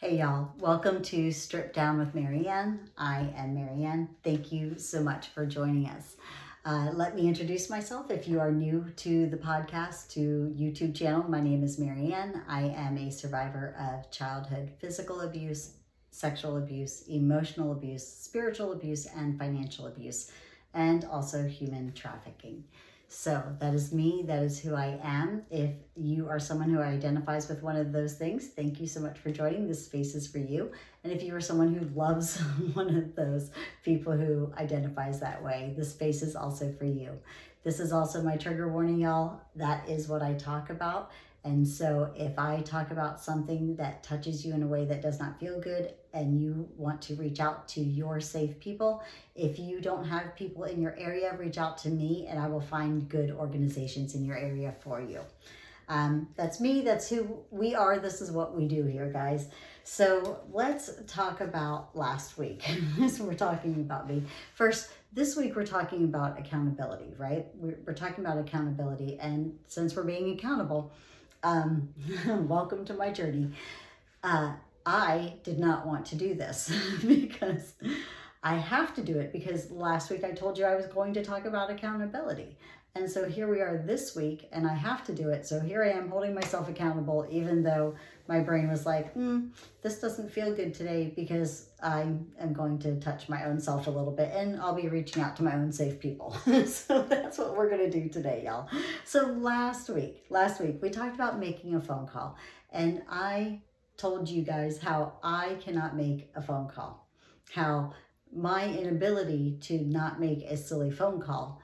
Hey y'all, welcome to Stripped Down with Marianne. I am Marianne. Thank you so much for joining us. Uh, let me introduce myself. If you are new to the podcast, to YouTube channel, my name is Marianne. I am a survivor of childhood physical abuse, sexual abuse, emotional abuse, spiritual abuse, and financial abuse, and also human trafficking. So that is me. That is who I am. If you are someone who identifies with one of those things, thank you so much for joining. This space is for you. And if you are someone who loves one of those people who identifies that way, this space is also for you. This is also my trigger warning, y'all. That is what I talk about. And so if I talk about something that touches you in a way that does not feel good and you want to reach out to your safe people, if you don't have people in your area, reach out to me and I will find good organizations in your area for you. Um, that's me. That's who we are. This is what we do here, guys. So let's talk about last week. so we're talking about me. First, this week we're talking about accountability, right? We're, we're talking about accountability. And since we're being accountable, um, welcome to my journey. Uh, I did not want to do this because I have to do it because last week I told you I was going to talk about accountability. And so here we are this week and I have to do it. So here I am holding myself accountable, even though my brain was like, mm, this doesn't feel good today because I am going to touch my own self a little bit and I'll be reaching out to my own safe people. so that's what we're going to do today, y'all. So last week, last week, we talked about making a phone call and I told you guys how I cannot make a phone call, how my inability to not make a silly phone call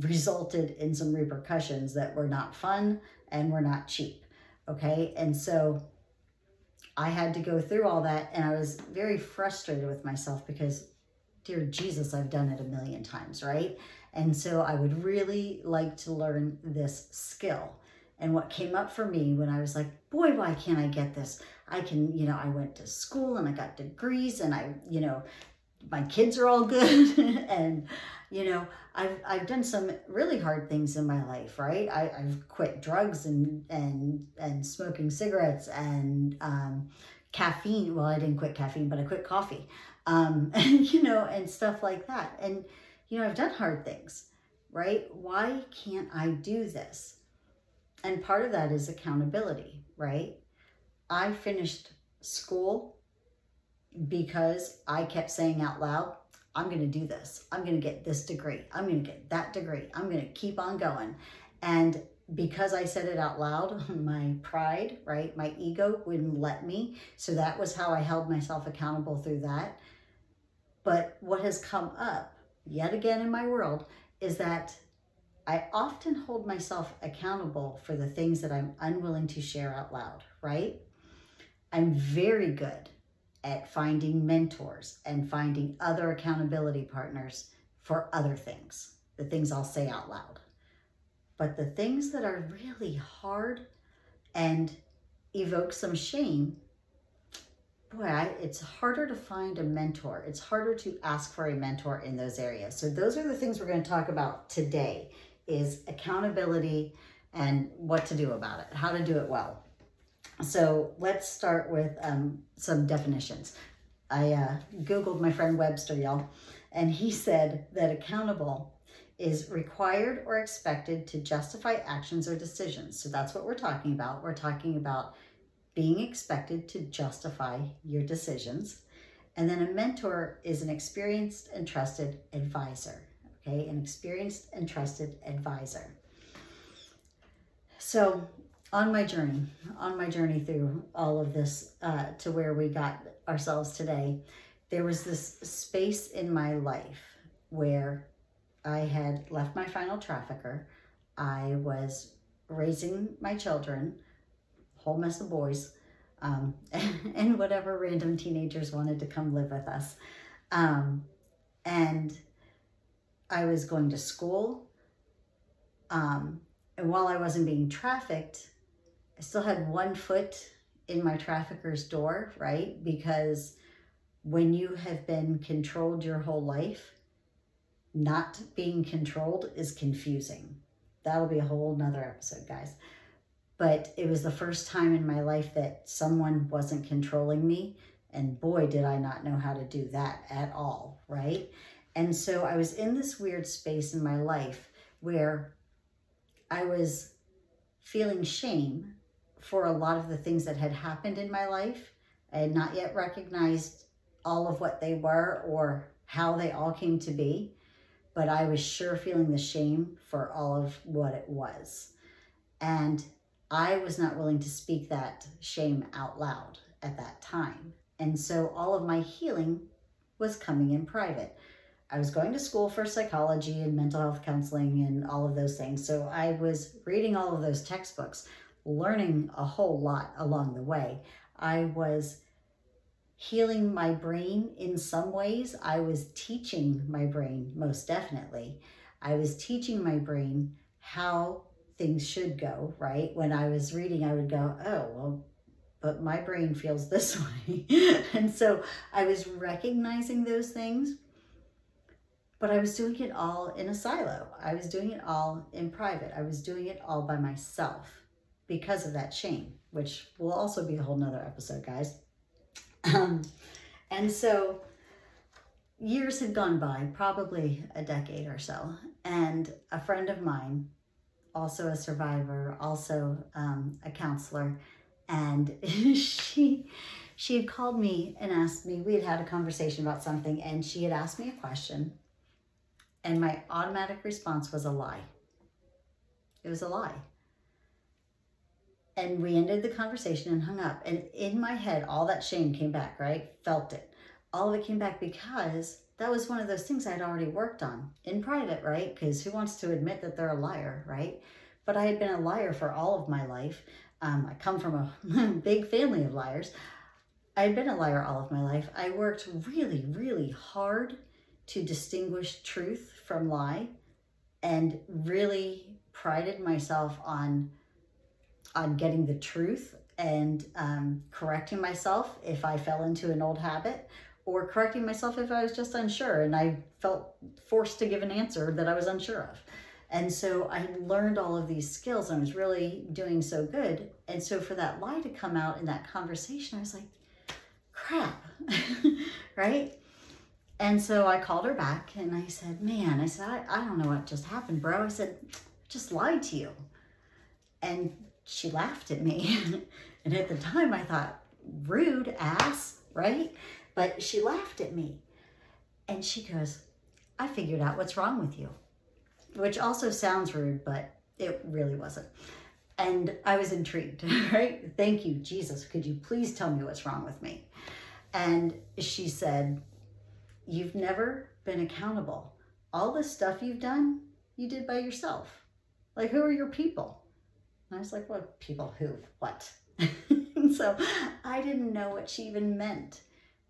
resulted in some repercussions that were not fun and were not cheap. Okay. And so I had to go through all that and I was very frustrated with myself because, dear Jesus, I've done it a million times, right? And so I would really like to learn this skill. And what came up for me when I was like, boy, why can't I get this? I can, you know, I went to school and I got degrees and I, you know, my kids are all good. And you know i've i've done some really hard things in my life right? I, i've quit drugs and and and smoking cigarettes and um, caffeine. Well i didn't quit caffeine but i quit coffee um, and you know and stuff like that. And you know i've done hard things right? Why can't i do this? And part of that is accountability right? I finished school because i kept saying out loud I'm going to do this. I'm going to get this degree. I'm going to get that degree. I'm going to keep on going. And because I said it out loud, my pride, right, my ego wouldn't let me. So that was how I held myself accountable through that. But what has come up yet again in my world is that I often hold myself accountable for the things that I'm unwilling to share out loud, right? I'm very good at finding mentors and finding other accountability partners for other things, the things I'll say out loud. But the things that are really hard and evoke some shame, boy, I, it's harder to find a mentor. It's harder to ask for a mentor in those areas. So those are the things we're going to talk about today is accountability and what to do about it, how to do it well. So let's start with um, some definitions. I uh, Googled my friend Webster, y'all, and he said that accountable is required or expected to justify actions or decisions. So that's what we're talking about. We're talking about being expected to justify your decisions. And then a mentor is an experienced and trusted advisor. Okay, an experienced and trusted advisor. So on my journey, on my journey through all of this uh, to where we got ourselves today, there was this space in my life where I had left my final trafficker. I was raising my children, whole mess of boys, um, and whatever random teenagers wanted to come live with us. Um, and I was going to school. Um, and while I wasn't being trafficked, I still had one foot in my trafficker's door, right? Because when you have been controlled your whole life, not being controlled is confusing. That'll be a whole nother episode, guys. but it was the first time in my life that someone wasn't controlling me. And boy, did I not know how to do that at all, right? And so I was in this weird space in my life where I was feeling shame for a lot of the things that had happened in my life. I had not yet recognized all of what they were or how they all came to be, but I was sure feeling the shame for all of what it was. And I was not willing to speak that shame out loud at that time. And so all of my healing was coming in private. I was going to school for psychology and mental health counseling and all of those things. So I was reading all of those textbooks, learning a whole lot along the way. I was healing my brain in some ways. I was teaching my brain, most definitely. I was teaching my brain how things should go, right? When I was reading, I would go, oh, well, but my brain feels this way. and so I was recognizing those things, but I was doing it all in a silo. I was doing it all in private. I was doing it all by myself because of that shame, which will also be a whole nother episode, guys. Um, and so years had gone by, probably a decade or so, and a friend of mine also a survivor, also um, a counselor, and she she had called me and asked me. We had had a conversation about something, and she had asked me a question, and my automatic response was a lie. It was a lie. And we ended the conversation and hung up. And in my head, all that shame came back, right? Felt it. All of it came back because that was one of those things I'd already worked on in private, right? Because who wants to admit that they're a liar, right? But I had been a liar for all of my life. Um, I come from a big family of liars. I had been a liar all of my life. I worked really, really hard to distinguish truth from lie and really prided myself on on getting the truth and um, correcting myself if I fell into an old habit or correcting myself if I was just unsure and I felt forced to give an answer that I was unsure of. And so I learned all of these skills and I was really doing so good. And so for that lie to come out in that conversation, I was like, crap, right? And so I called her back and I said, man, I said, I, I don't know what just happened, bro. I said, I just lied to you. And she laughed at me. and at the time I thought, rude ass, right? But she laughed at me and she goes, I figured out what's wrong with you, which also sounds rude, but it really wasn't. And I was intrigued, right? Thank you, Jesus. Could you please tell me what's wrong with me? And she said, You've never been accountable. All the stuff you've done, you did by yourself. Like, who are your people? I was like, What people? Who? What? so I didn't know what she even meant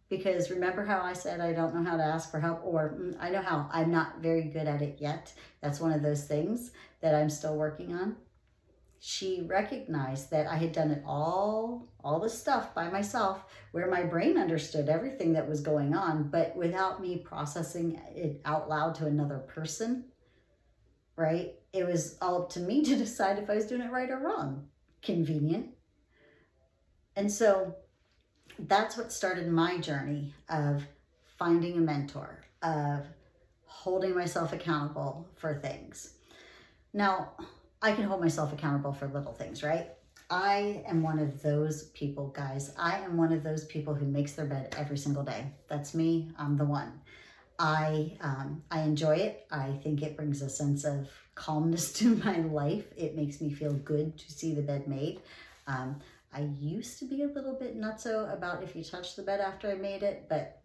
because remember how I said I don't know how to ask for help or mm, I know how I'm not very good at it yet. That's one of those things that I'm still working on. She recognized that I had done it all, all the stuff by myself where my brain understood everything that was going on, but without me processing it out loud to another person, right? It was all up to me to decide if I was doing it right or wrong. Convenient. And so that's what started my journey of finding a mentor, of holding myself accountable for things. Now, I can hold myself accountable for little things, right? I am one of those people, guys. I am one of those people who makes their bed every single day. That's me. I'm the one. I um, I enjoy it. I think it brings a sense of calmness to my life. It makes me feel good to see the bed made. Um, I used to be a little bit nutso about if you touch the bed after I made it, but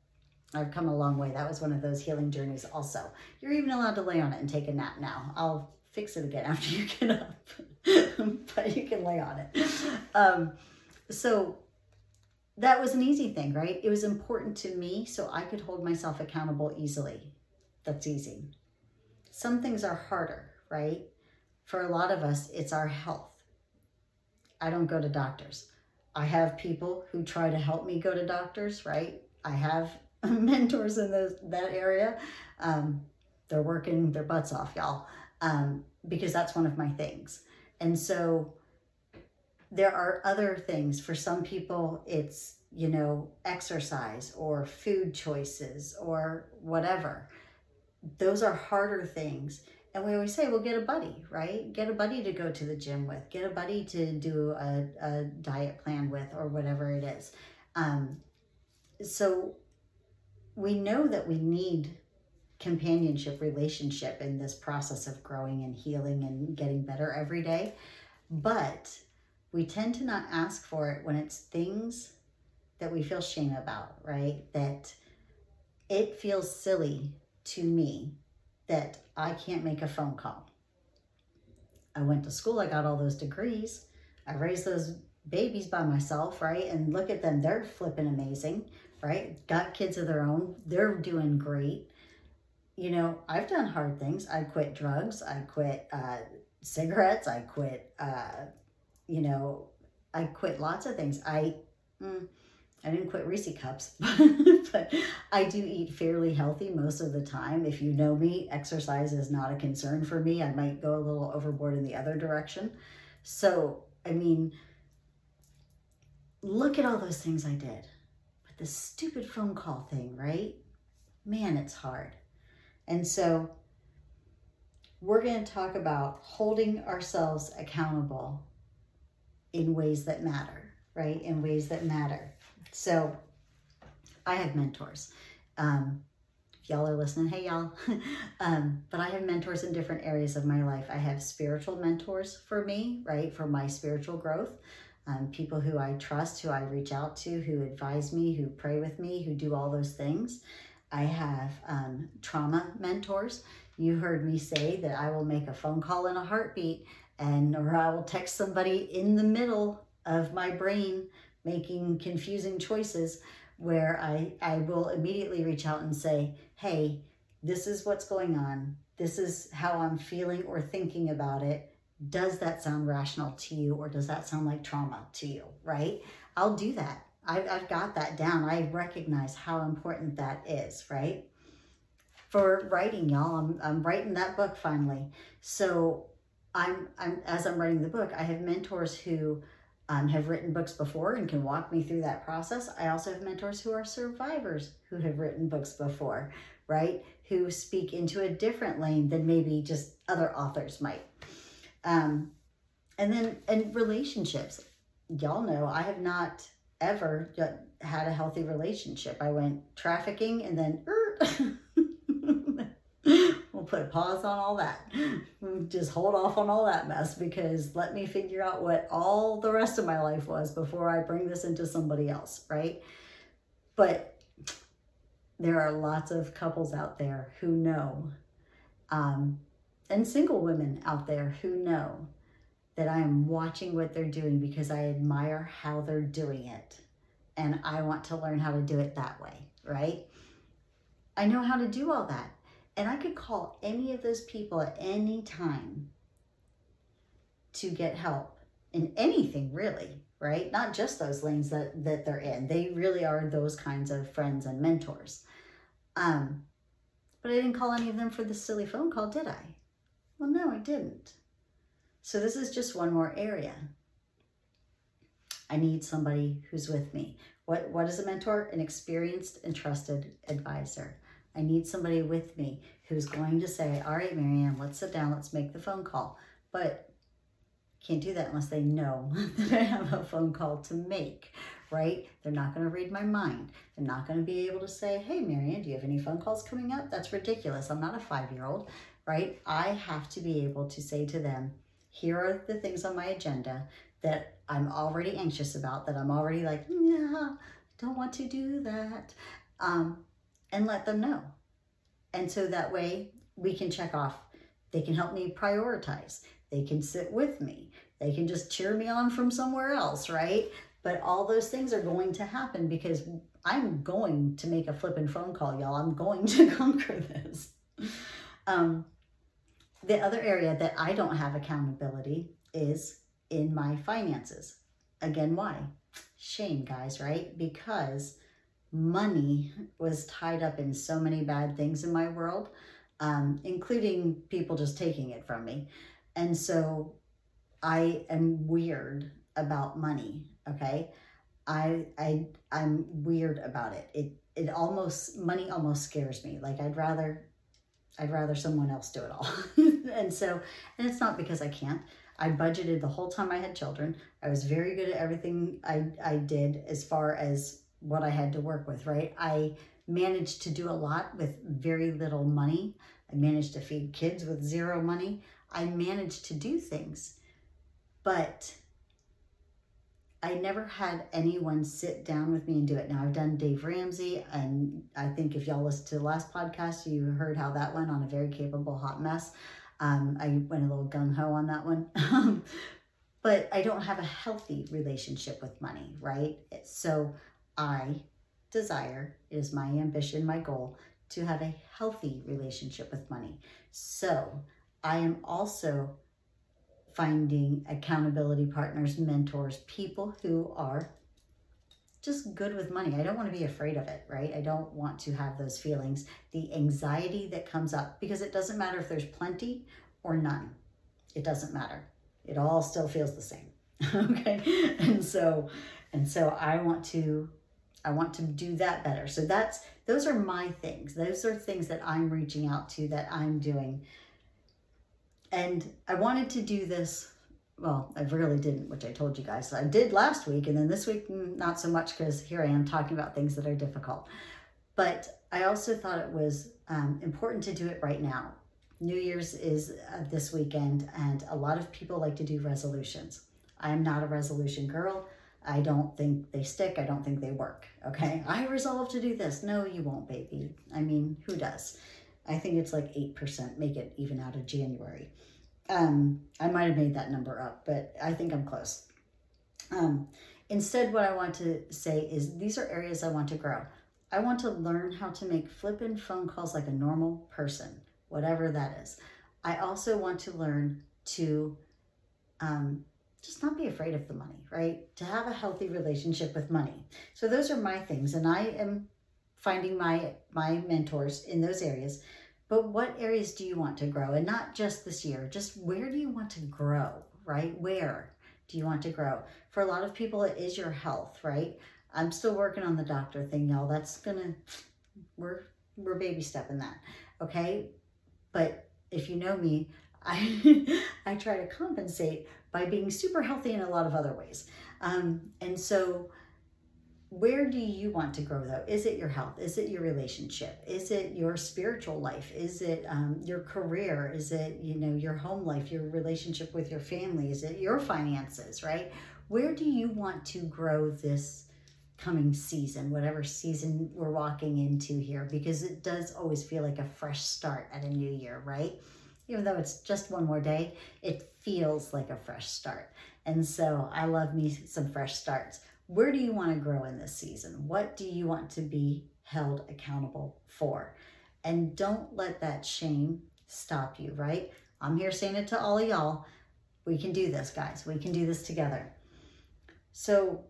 I've come a long way. That was one of those healing journeys also. You're even allowed to lay on it and take a nap now. I'll fix it again after you get up, but you can lay on it. Um, so that was an easy thing, right? It was important to me so I could hold myself accountable easily. That's easy. Some things are harder, right? For a lot of us, it's our health I don't go to doctors. I have people who try to help me go to doctors, right? I have mentors in those, that area. Um, they're working their butts off, y'all, um, because that's one of my things. And so there are other things. For some people, it's, you know, exercise or food choices or whatever. Those are harder things. And we always say, well, get a buddy, right? Get a buddy to go to the gym with, get a buddy to do a, a diet plan with, or whatever it is. Um, so we know that we need companionship relationship in this process of growing and healing and getting better every day. But we tend to not ask for it when it's things that we feel shame about, right? That it feels silly to me that I can't make a phone call. I went to school, I got all those degrees, I raised those babies by myself, right? And look at them, they're flipping amazing, right? Got kids of their own, they're doing great. You know, I've done hard things. I quit drugs, I quit uh, cigarettes, I quit, uh, you know, I quit lots of things. I, mm, I didn't quit Reese cups, but I do eat fairly healthy most of the time. If you know me, exercise is not a concern for me. I might go a little overboard in the other direction. So, I mean, look at all those things I did. But the stupid phone call thing, right? Man, it's hard. And so, we're going to talk about holding ourselves accountable in ways that matter, right? In ways that matter. So I have mentors. Um, if y'all are listening, hey y'all. um, but I have mentors in different areas of my life. I have spiritual mentors for me, right? For my spiritual growth. Um, people who I trust, who I reach out to, who advise me, who pray with me, who do all those things. I have um, trauma mentors. You heard me say that I will make a phone call in a heartbeat and or I will text somebody in the middle of my brain making confusing choices where I, I will immediately reach out and say, hey, this is what's going on. This is how I'm feeling or thinking about it. Does that sound rational to you or does that sound like trauma to you? Right? I'll do that. I've, I've got that down. I recognize how important that is, right? For writing, y'all, I'm, I'm writing that book finally. So I'm, I'm as I'm writing the book, I have mentors who um, have written books before and can walk me through that process. I also have mentors who are survivors who have written books before, right? Who speak into a different lane than maybe just other authors might. Um, and then, and relationships. Y'all know I have not ever had a healthy relationship. I went trafficking and then. Er, we'll put a pause on all that. Just hold off on all that mess because let me figure out what all the rest of my life was before I bring this into somebody else, right? But there are lots of couples out there who know, um, and single women out there who know that I am watching what they're doing because I admire how they're doing it. And I want to learn how to do it that way, right? I know how to do all that. And I could call any of those people at any time to get help in anything really, right? Not just those lanes that, that they're in. They really are those kinds of friends and mentors. Um, but I didn't call any of them for the silly phone call, did I? Well, no, I didn't. So this is just one more area. I need somebody who's with me. What, what is a mentor? An experienced and trusted advisor. I need somebody with me who's going to say, all right, Marianne, let's sit down, let's make the phone call. But can't do that unless they know that I have a phone call to make, right? They're not going to read my mind. They're not going to be able to say, hey, Marianne, do you have any phone calls coming up? That's ridiculous. I'm not a five-year-old, right? I have to be able to say to them, here are the things on my agenda that I'm already anxious about, that I'm already like, yeah, don't want to do that. Um, and let them know. And so that way we can check off. They can help me prioritize. They can sit with me. They can just cheer me on from somewhere else, right? But all those things are going to happen because I'm going to make a flipping phone call, y'all. I'm going to conquer this. Um, the other area that I don't have accountability is in my finances. Again, why? Shame, guys, right? Because money was tied up in so many bad things in my world, um, including people just taking it from me. And so I am weird about money, okay? I I I'm weird about it. It it almost money almost scares me. Like I'd rather I'd rather someone else do it all. and so and it's not because I can't. I budgeted the whole time I had children. I was very good at everything I I did as far as what I had to work with, right? I managed to do a lot with very little money. I managed to feed kids with zero money. I managed to do things. But I never had anyone sit down with me and do it. Now I've done Dave Ramsey, and I think if y'all listened to the last podcast, you heard how that went on a very capable hot mess. Um, I went a little gung ho on that one, but I don't have a healthy relationship with money, right? So I desire, it is my ambition, my goal to have a healthy relationship with money. So I am also finding accountability partners, mentors, people who are just good with money. I don't want to be afraid of it, right? I don't want to have those feelings, the anxiety that comes up, because it doesn't matter if there's plenty or none. It doesn't matter. It all still feels the same. okay. And so, and so I want to, I want to do that better. So that's, those are my things. Those are things that I'm reaching out to, that I'm doing and I wanted to do this. Well, I really didn't, which I told you guys. I did last week, and then this week, mm, not so much because here I am talking about things that are difficult. But I also thought it was um, important to do it right now. New Year's is uh, this weekend, and a lot of people like to do resolutions. I'm not a resolution girl. I don't think they stick. I don't think they work. Okay. I resolve to do this. No, you won't, baby. I mean, who does? I think it's like 8%, make it even out of January. Um, I might have made that number up, but I think I'm close. Um, instead, what I want to say is these are areas I want to grow. I want to learn how to make flippin' phone calls like a normal person, whatever that is. I also want to learn to um, just not be afraid of the money, right? To have a healthy relationship with money. So those are my things, and I am finding my my mentors in those areas. But what areas do you want to grow? And not just this year just where do you want to grow right? Where do you want to grow? For a lot of people it is your health right? I'm still working on the doctor thing y'all. That's gonna we're we're baby stepping that okay? But if you know me i i try to compensate by being super healthy in a lot of other ways. Um, and so where do you want to grow though? Is it your health? Is it your relationship? Is it your spiritual life? Is it um, your career? Is it you know your home life your relationship with your family? Is it your finances right? Where do you want to grow this coming season whatever season we're walking into here? Because it does always feel like a fresh start at a new year right even though it's just one more day it feels like a fresh start and so i love me some fresh starts where do you want to grow in this season? What do you want to be held accountable for? And don't let that shame stop you, right? I'm here saying it to all of y'all. We can do this, guys. We can do this together. So,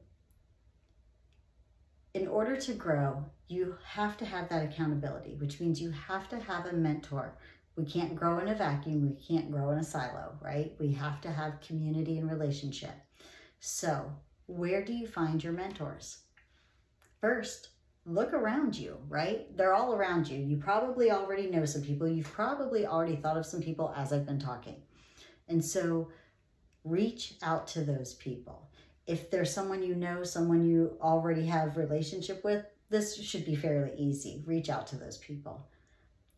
in order to grow, you have to have that accountability, which means you have to have a mentor. We can't grow in a vacuum, we can't grow in a silo, right? We have to have community and relationship. So, where do you find your mentors? First, look around you, right? They're all around you. You probably already know some people. You've probably already thought of some people as I've been talking. And so reach out to those people. If there's someone you know, someone you already have relationship with, this should be fairly easy. Reach out to those people.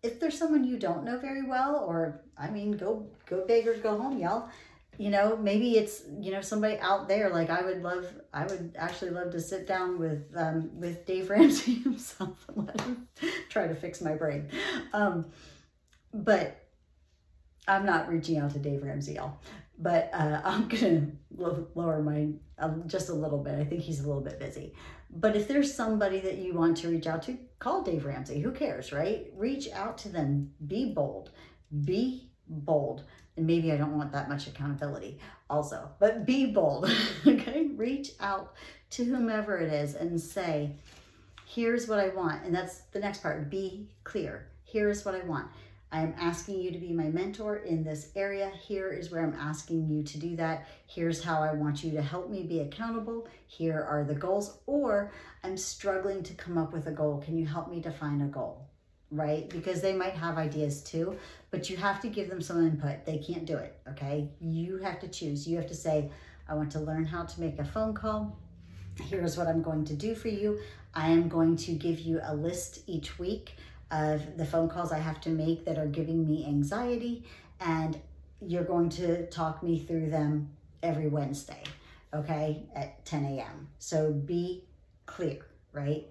If there's someone you don't know very well, or I mean, go go big or go home, y'all. You know maybe it's you know somebody out there like i would love i would actually love to sit down with um with dave ramsey himself and let him try to fix my brain. Um but i'm not reaching out to dave ramsey y'all but uh, i'm gonna lower my um, just a little bit i think he's a little bit busy but if there's somebody that you want to reach out to call dave ramsey who cares right reach out to them be bold be bold and maybe I don't want that much accountability also, but be bold, okay? Reach out to whomever it is and say, here's what I want. And that's the next part be clear. Here's what I want. I am asking you to be my mentor in this area. Here is where I'm asking you to do that. Here's how I want you to help me be accountable. Here are the goals. Or I'm struggling to come up with a goal. Can you help me define a goal? Right? Because they might have ideas too, but you have to give them some input. They can't do it. Okay. You have to choose. You have to say, I want to learn how to make a phone call. Here's what I'm going to do for you. I am going to give you a list each week of the phone calls I have to make that are giving me anxiety, and you're going to talk me through them every Wednesday, okay, at 10 a.m. So be clear, right?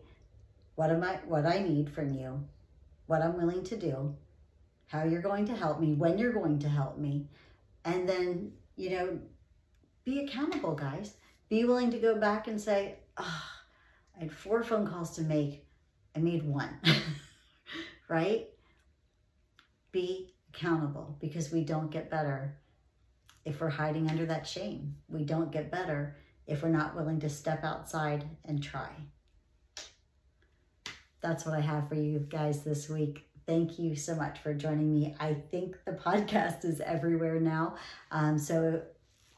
What am I what I need from you, what I'm willing to do, how you're going to help me, when you're going to help me, and then, you know, be accountable, guys. Be willing to go back and say, oh, I had four phone calls to make. I made one. right? Be accountable because we don't get better if we're hiding under that shame. We don't get better if we're not willing to step outside and try. That's what I have for you guys this week. Thank you so much for joining me. I think the podcast is everywhere now. Um, so,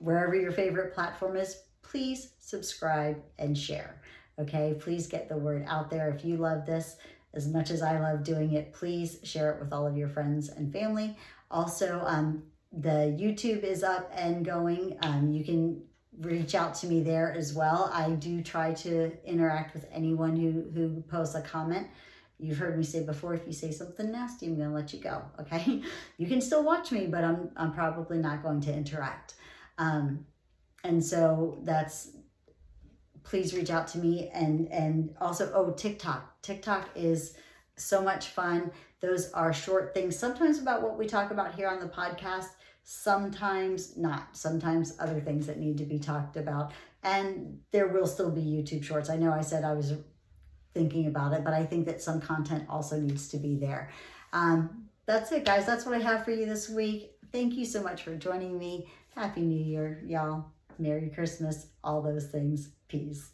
wherever your favorite platform is, please subscribe and share. Okay, please get the word out there. If you love this, as much as I love doing it, please share it with all of your friends and family. Also, um, the YouTube is up and going. Um, you can reach out to me there as well. I do try to interact with anyone who, who posts a comment. You've heard me say before, if you say something nasty, I'm to let you go. Okay. You can still watch me, but I'm, I'm probably not going to interact. Um, and so that's please reach out to me and and also oh TikTok. TikTok is so much fun. Those are short things, sometimes about what we talk about here on the podcast, sometimes not. Sometimes other things that need to be talked about. And there will still be YouTube shorts. I know I said I was thinking about it, but I think that some content also needs to be there. Um, that's it, guys. That's what I have for you this week. Thank you so much for joining me. Happy New Year, y'all. Merry Christmas, all those things. Peace.